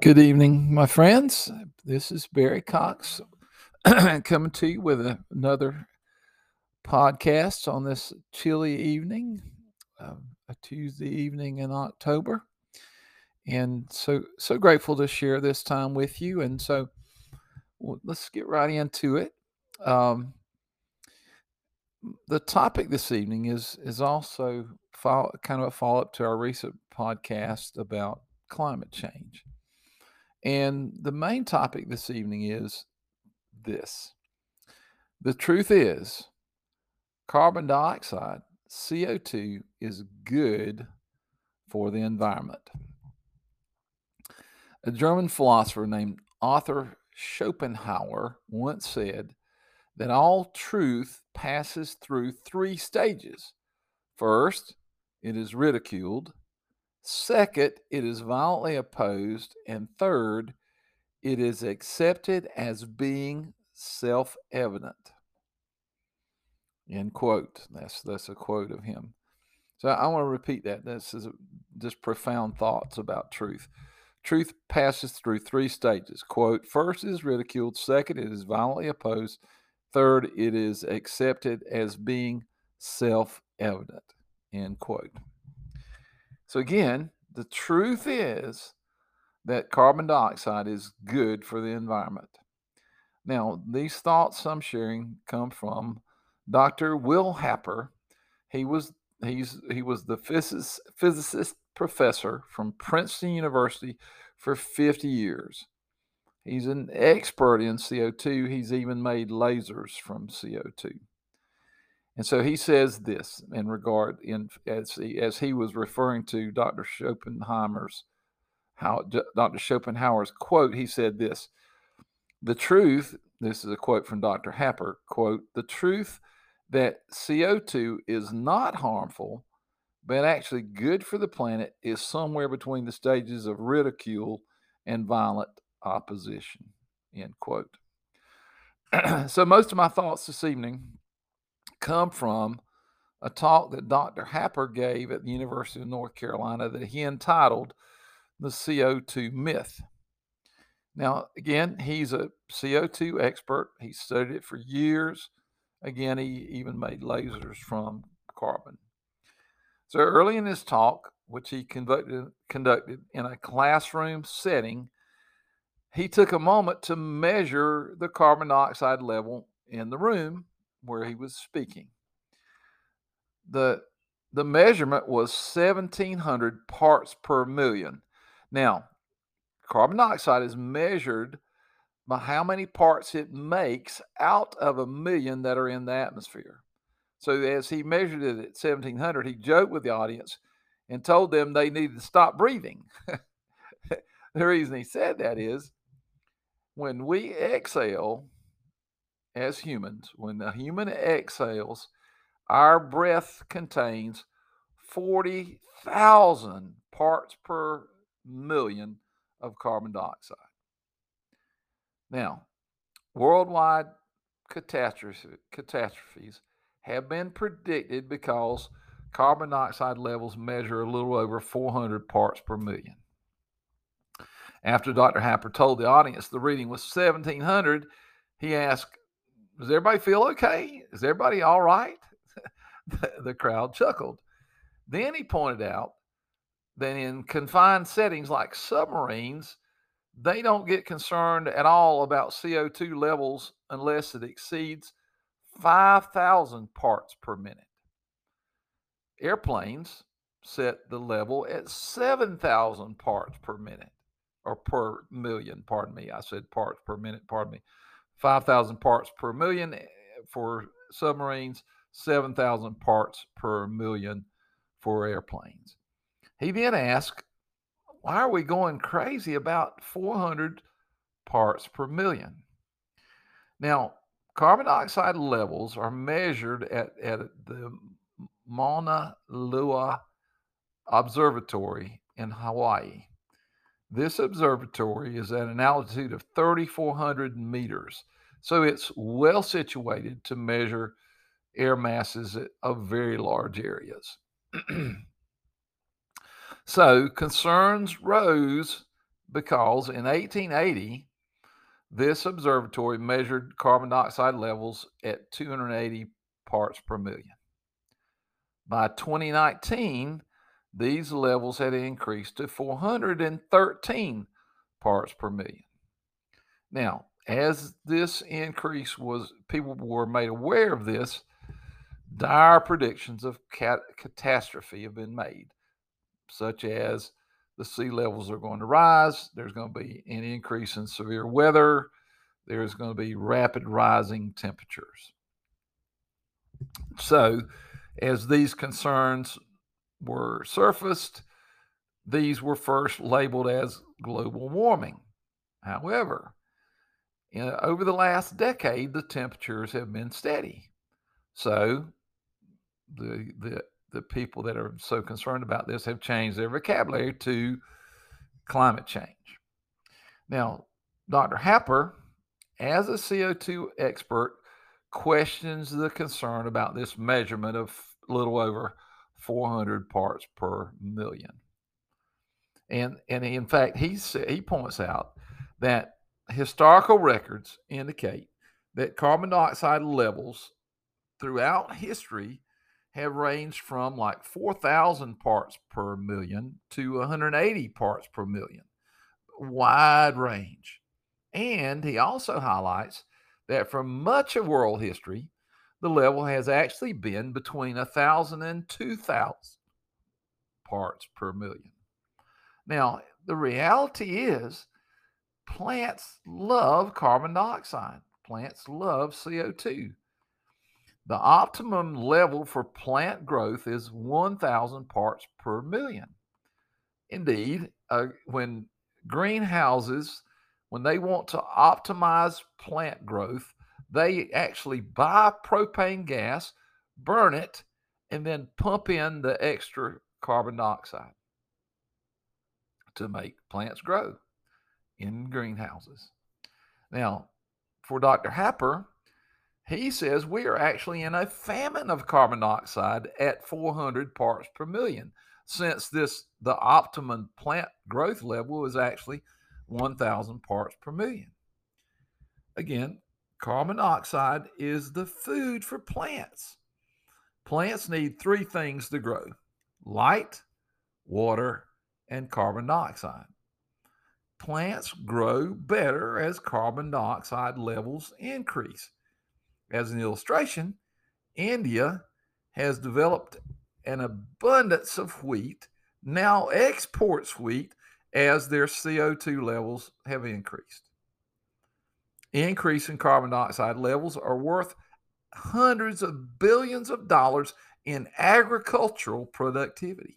Good evening, my friends. This is Barry Cox coming to you with a, another podcast on this chilly evening, uh, a Tuesday evening in October. And so, so grateful to share this time with you. And so, well, let's get right into it. Um, the topic this evening is is also follow, kind of a follow up to our recent podcast about climate change. And the main topic this evening is this the truth is, carbon dioxide, CO2, is good for the environment. A German philosopher named Arthur Schopenhauer once said that all truth passes through three stages. First, it is ridiculed. Second, it is violently opposed. And third, it is accepted as being self evident. End quote. That's, that's a quote of him. So I want to repeat that. This is just profound thoughts about truth. Truth passes through three stages. Quote First, is ridiculed. Second, it is violently opposed. Third, it is accepted as being self evident. End quote. So, again, the truth is that carbon dioxide is good for the environment. Now, these thoughts I'm sharing come from Dr. Will Happer. He was he's he was the physicist, physicist professor from Princeton University for 50 years. He's an expert in CO2. He's even made lasers from CO2. And so he says this in regard in as he, as he was referring to Dr. Schopenhauer's how Dr. Schopenhauer's quote, he said this, the truth, this is a quote from Dr. Happer, quote, the truth that CO2 is not harmful, but actually good for the planet is somewhere between the stages of ridicule and violent opposition, end quote. so most of my thoughts this evening come from a talk that Dr. Happer gave at the University of North Carolina that he entitled The CO2 Myth. Now, again, he's a CO2 expert. He studied it for years. Again, he even made lasers from carbon. So early in his talk, which he conducted, conducted in a classroom setting, he took a moment to measure the carbon dioxide level in the room where he was speaking. The the measurement was 1700 parts per million. Now, carbon dioxide is measured by how many parts it makes out of a million that are in the atmosphere. So as he measured it at 1700, he joked with the audience and told them they needed to stop breathing. the reason he said that is when we exhale, as humans, when the human exhales, our breath contains 40,000 parts per million of carbon dioxide. Now, worldwide catastrophes have been predicted because carbon dioxide levels measure a little over 400 parts per million. After Dr. Happer told the audience the reading was 1700, he asked, does everybody feel okay? Is everybody all right? the crowd chuckled. Then he pointed out that in confined settings like submarines, they don't get concerned at all about CO2 levels unless it exceeds 5,000 parts per minute. Airplanes set the level at 7,000 parts per minute or per million, pardon me. I said parts per minute, pardon me. 5,000 parts per million eh, for submarines, 7,000 parts per million for airplanes. He then asked, Why are we going crazy about 400 parts per million? Now, carbon dioxide levels are measured at, at the Mauna Loa Observatory in Hawaii. This observatory is at an altitude of 3,400 meters, so it's well situated to measure air masses of very large areas. so concerns rose because in 1880, this observatory measured carbon dioxide levels at 280 parts per million. By 2019, these levels had increased to 413 parts per million. Now, as this increase was, people were made aware of this, dire predictions of cat- catastrophe have been made, such as the sea levels are going to rise, there's going to be an increase in severe weather, there's going to be rapid rising temperatures. So, as these concerns were surfaced, these were first labeled as global warming. However, in, over the last decade, the temperatures have been steady. So, the, the, the people that are so concerned about this have changed their vocabulary to climate change. Now, Dr. Happer, as a CO2 expert, questions the concern about this measurement of little over 400 parts per million. And, and in fact, he, he points out that historical records indicate that carbon dioxide levels throughout history have ranged from like 4,000 parts per million to 180 parts per million. Wide range. And he also highlights that for much of world history, the level has actually been between 1,000 and 2,000 parts per million. Now, the reality is plants love carbon dioxide, plants love CO2. The optimum level for plant growth is 1,000 parts per million. Indeed, uh, when greenhouses, when they want to optimize plant growth, they actually buy propane gas, burn it, and then pump in the extra carbon dioxide to make plants grow in greenhouses. Now, for Dr. Happer, he says we are actually in a famine of carbon dioxide at 400 parts per million since this the optimum plant growth level is actually 1000 parts per million again carbon dioxide is the food for plants. Plants need three things to grow light water and carbon dioxide. Plants grow better as carbon dioxide levels increase. As an illustration, India has developed an abundance of wheat, now exports wheat as their CO2 levels have increased. Increase in carbon dioxide levels are worth hundreds of billions of dollars in agricultural productivity.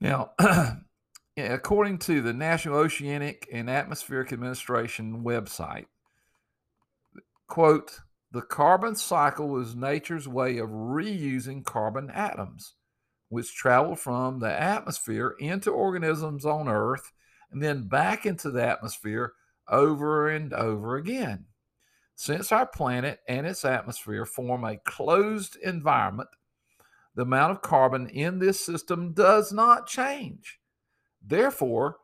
Now, according to the National Oceanic and Atmospheric Administration website, Quote, the carbon cycle is nature's way of reusing carbon atoms, which travel from the atmosphere into organisms on Earth and then back into the atmosphere over and over again. Since our planet and its atmosphere form a closed environment, the amount of carbon in this system does not change. Therefore,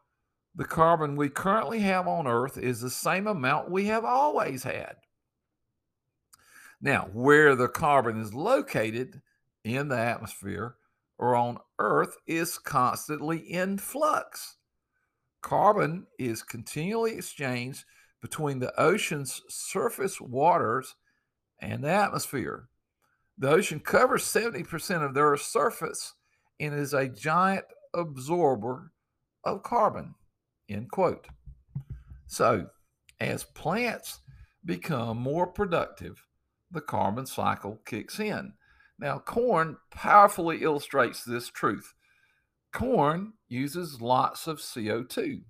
the carbon we currently have on Earth is the same amount we have always had. Now, where the carbon is located in the atmosphere or on Earth is constantly in flux. Carbon is continually exchanged between the ocean's surface waters and the atmosphere. The ocean covers 70% of the Earth's surface and is a giant absorber of carbon. End quote. So, as plants become more productive, the carbon cycle kicks in. Now, corn powerfully illustrates this truth. Corn uses lots of CO2.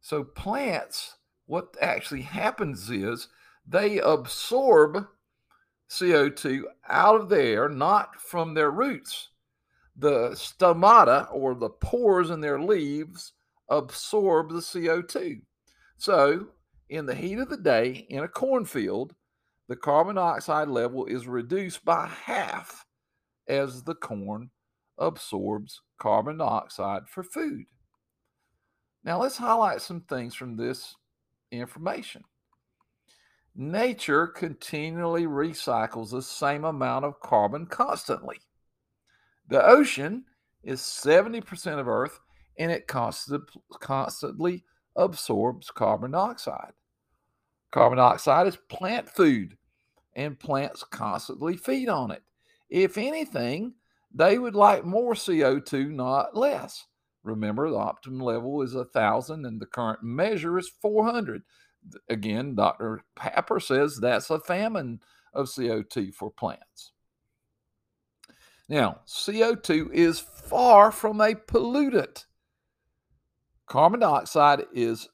So, plants, what actually happens is they absorb CO2 out of the air, not from their roots. The stomata or the pores in their leaves absorb the CO2. So, in the heat of the day in a cornfield, the carbon dioxide level is reduced by half as the corn absorbs carbon dioxide for food. Now, let's highlight some things from this information. Nature continually recycles the same amount of carbon constantly. The ocean is 70% of Earth and it constantly absorbs carbon dioxide. Carbon dioxide is plant food, and plants constantly feed on it. If anything, they would like more CO2, not less. Remember, the optimum level is 1,000 and the current measure is 400. Again, Dr. Happer says that's a famine of CO2 for plants. Now, CO2 is far from a pollutant. Carbon dioxide is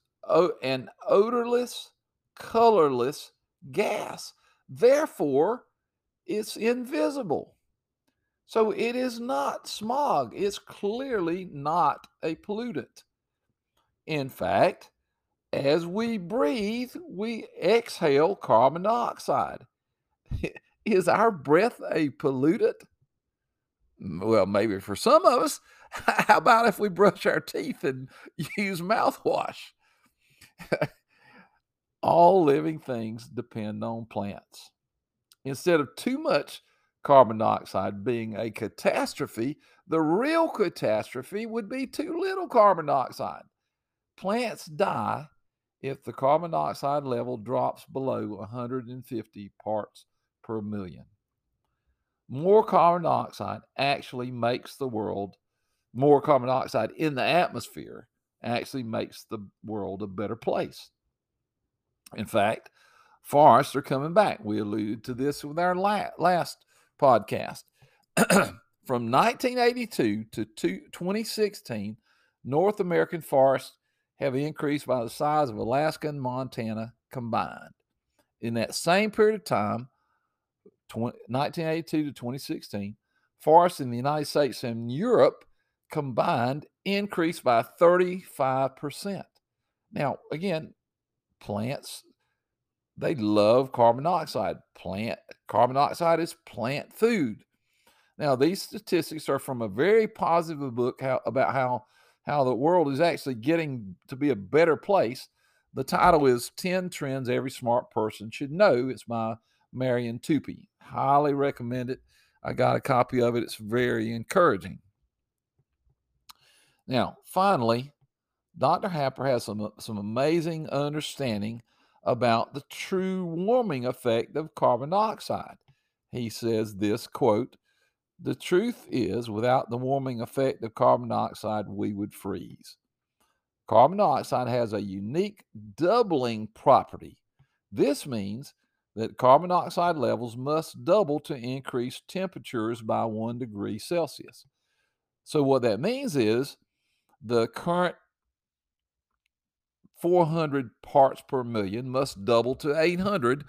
an odorless, colorless gas. Therefore, it's invisible. So it is not smog. It's clearly not a pollutant. In fact, as we breathe, we exhale carbon dioxide. is our breath a pollutant? Well, maybe for some of us. How about if we brush our teeth and use mouthwash? All living things depend on plants. Instead of too much carbon dioxide being a catastrophe, the real catastrophe would be too little carbon dioxide. Plants die if the carbon dioxide level drops below 150 parts per million. More carbon dioxide actually makes the world, more carbon dioxide in the atmosphere actually makes the world a better place. In fact, forests are coming back. We alluded to this with our last podcast. From 1982 to 2016, North American forests have increased by the size of Alaska and Montana combined. In that same period of time, 20, 1982 to 2016, forests in the United States and Europe combined increased by 35%. Now, again, plants they love carbon dioxide. Plant carbon dioxide is plant food. Now, these statistics are from a very positive book how, about how how the world is actually getting to be a better place. The title is 10 Trends Every Smart Person Should Know. It's by Marian Tupy. Highly recommend it. I got a copy of it. It's very encouraging. Now, finally, Dr. Happer has some, some amazing understanding about the true warming effect of carbon dioxide. He says this quote, the truth is, without the warming effect of carbon dioxide, we would freeze. Carbon dioxide has a unique doubling property. This means that carbon dioxide levels must double to increase temperatures by one degree Celsius. So, what that means is the current 400 parts per million must double to 800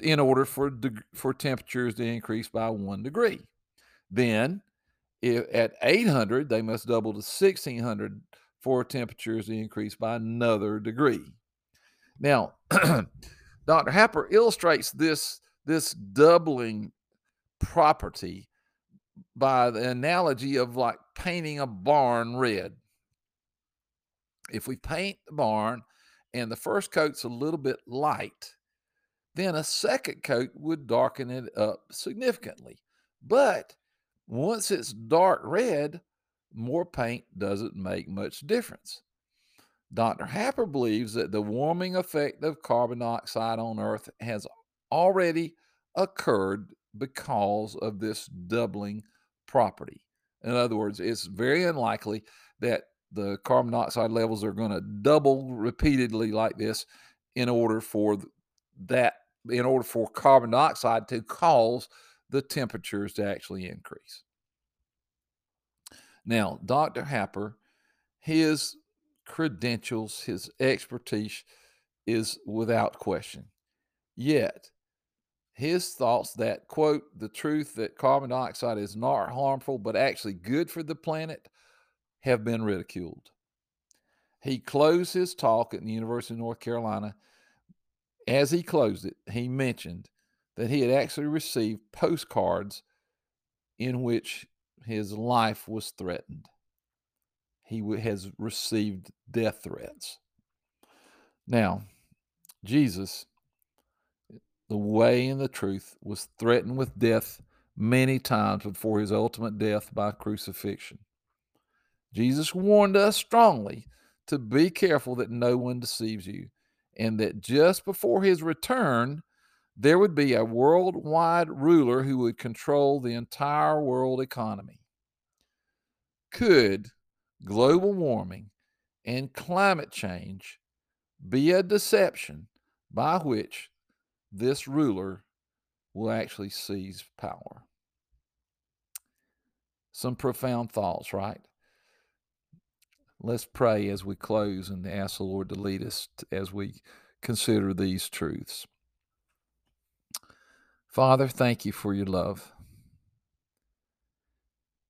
in order for, for temperatures to increase by one degree. Then, if at 800, they must double to 1600 for temperatures to increase by another degree. Now, Dr. Happer illustrates this, this doubling property by the analogy of like painting a barn red. If we paint the barn and the first coat's a little bit light, then a second coat would darken it up significantly. But once it's dark red, more paint doesn't make much difference. Dr. Happer believes that the warming effect of carbon dioxide on Earth has already occurred because of this doubling property. In other words, it's very unlikely that the carbon dioxide levels are going to double repeatedly like this in order for that in order for carbon dioxide to cause the temperatures to actually increase. Now, Dr. Happer, his credentials, his expertise is without question. Yet, his thoughts that, quote, the truth that carbon dioxide is not harmful but actually good for the planet have been ridiculed. He closed his talk at the University of North Carolina. As he closed it, he mentioned that he had actually received postcards in which his life was threatened. he has received death threats. Now, Jesus, the way and the truth, was threatened with death many times before his ultimate death by crucifixion. Jesus warned us strongly to be careful that no one deceives you, and that just before his return, there would be a worldwide ruler who would control the entire world economy. Could global warming and climate change be a deception by which this ruler will actually seize power? Some profound thoughts, right? Let's pray as we close and ask the Lord to lead us as we consider these truths. Father, thank you for your love.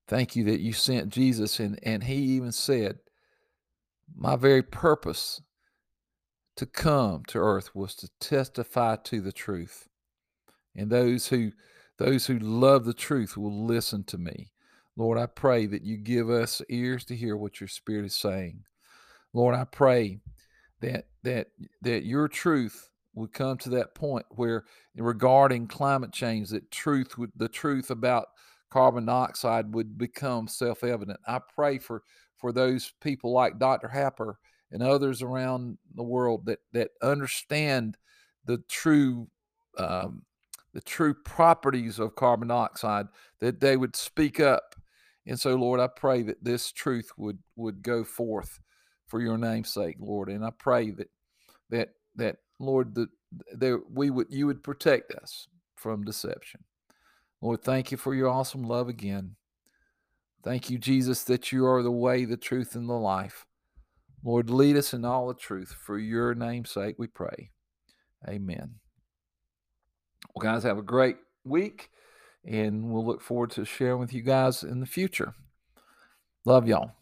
Thank you that you sent Jesus, and, and he even said, My very purpose to come to earth was to testify to the truth. And those who those who love the truth will listen to me. Lord, I pray that you give us ears to hear what your spirit is saying. Lord, I pray that that that your truth would come to that point where regarding climate change that truth would the truth about carbon dioxide would become self-evident. I pray for for those people like Dr. Happer and others around the world that that understand the true um, the true properties of carbon dioxide that they would speak up and so, Lord, I pray that this truth would would go forth for your name's sake, Lord. And I pray that that that Lord that that we would you would protect us from deception. Lord, thank you for your awesome love again. Thank you, Jesus, that you are the way, the truth, and the life. Lord, lead us in all the truth. For your name's sake, we pray. Amen. Well, guys, have a great week and we'll look forward to sharing with you guys in the future. Love y'all.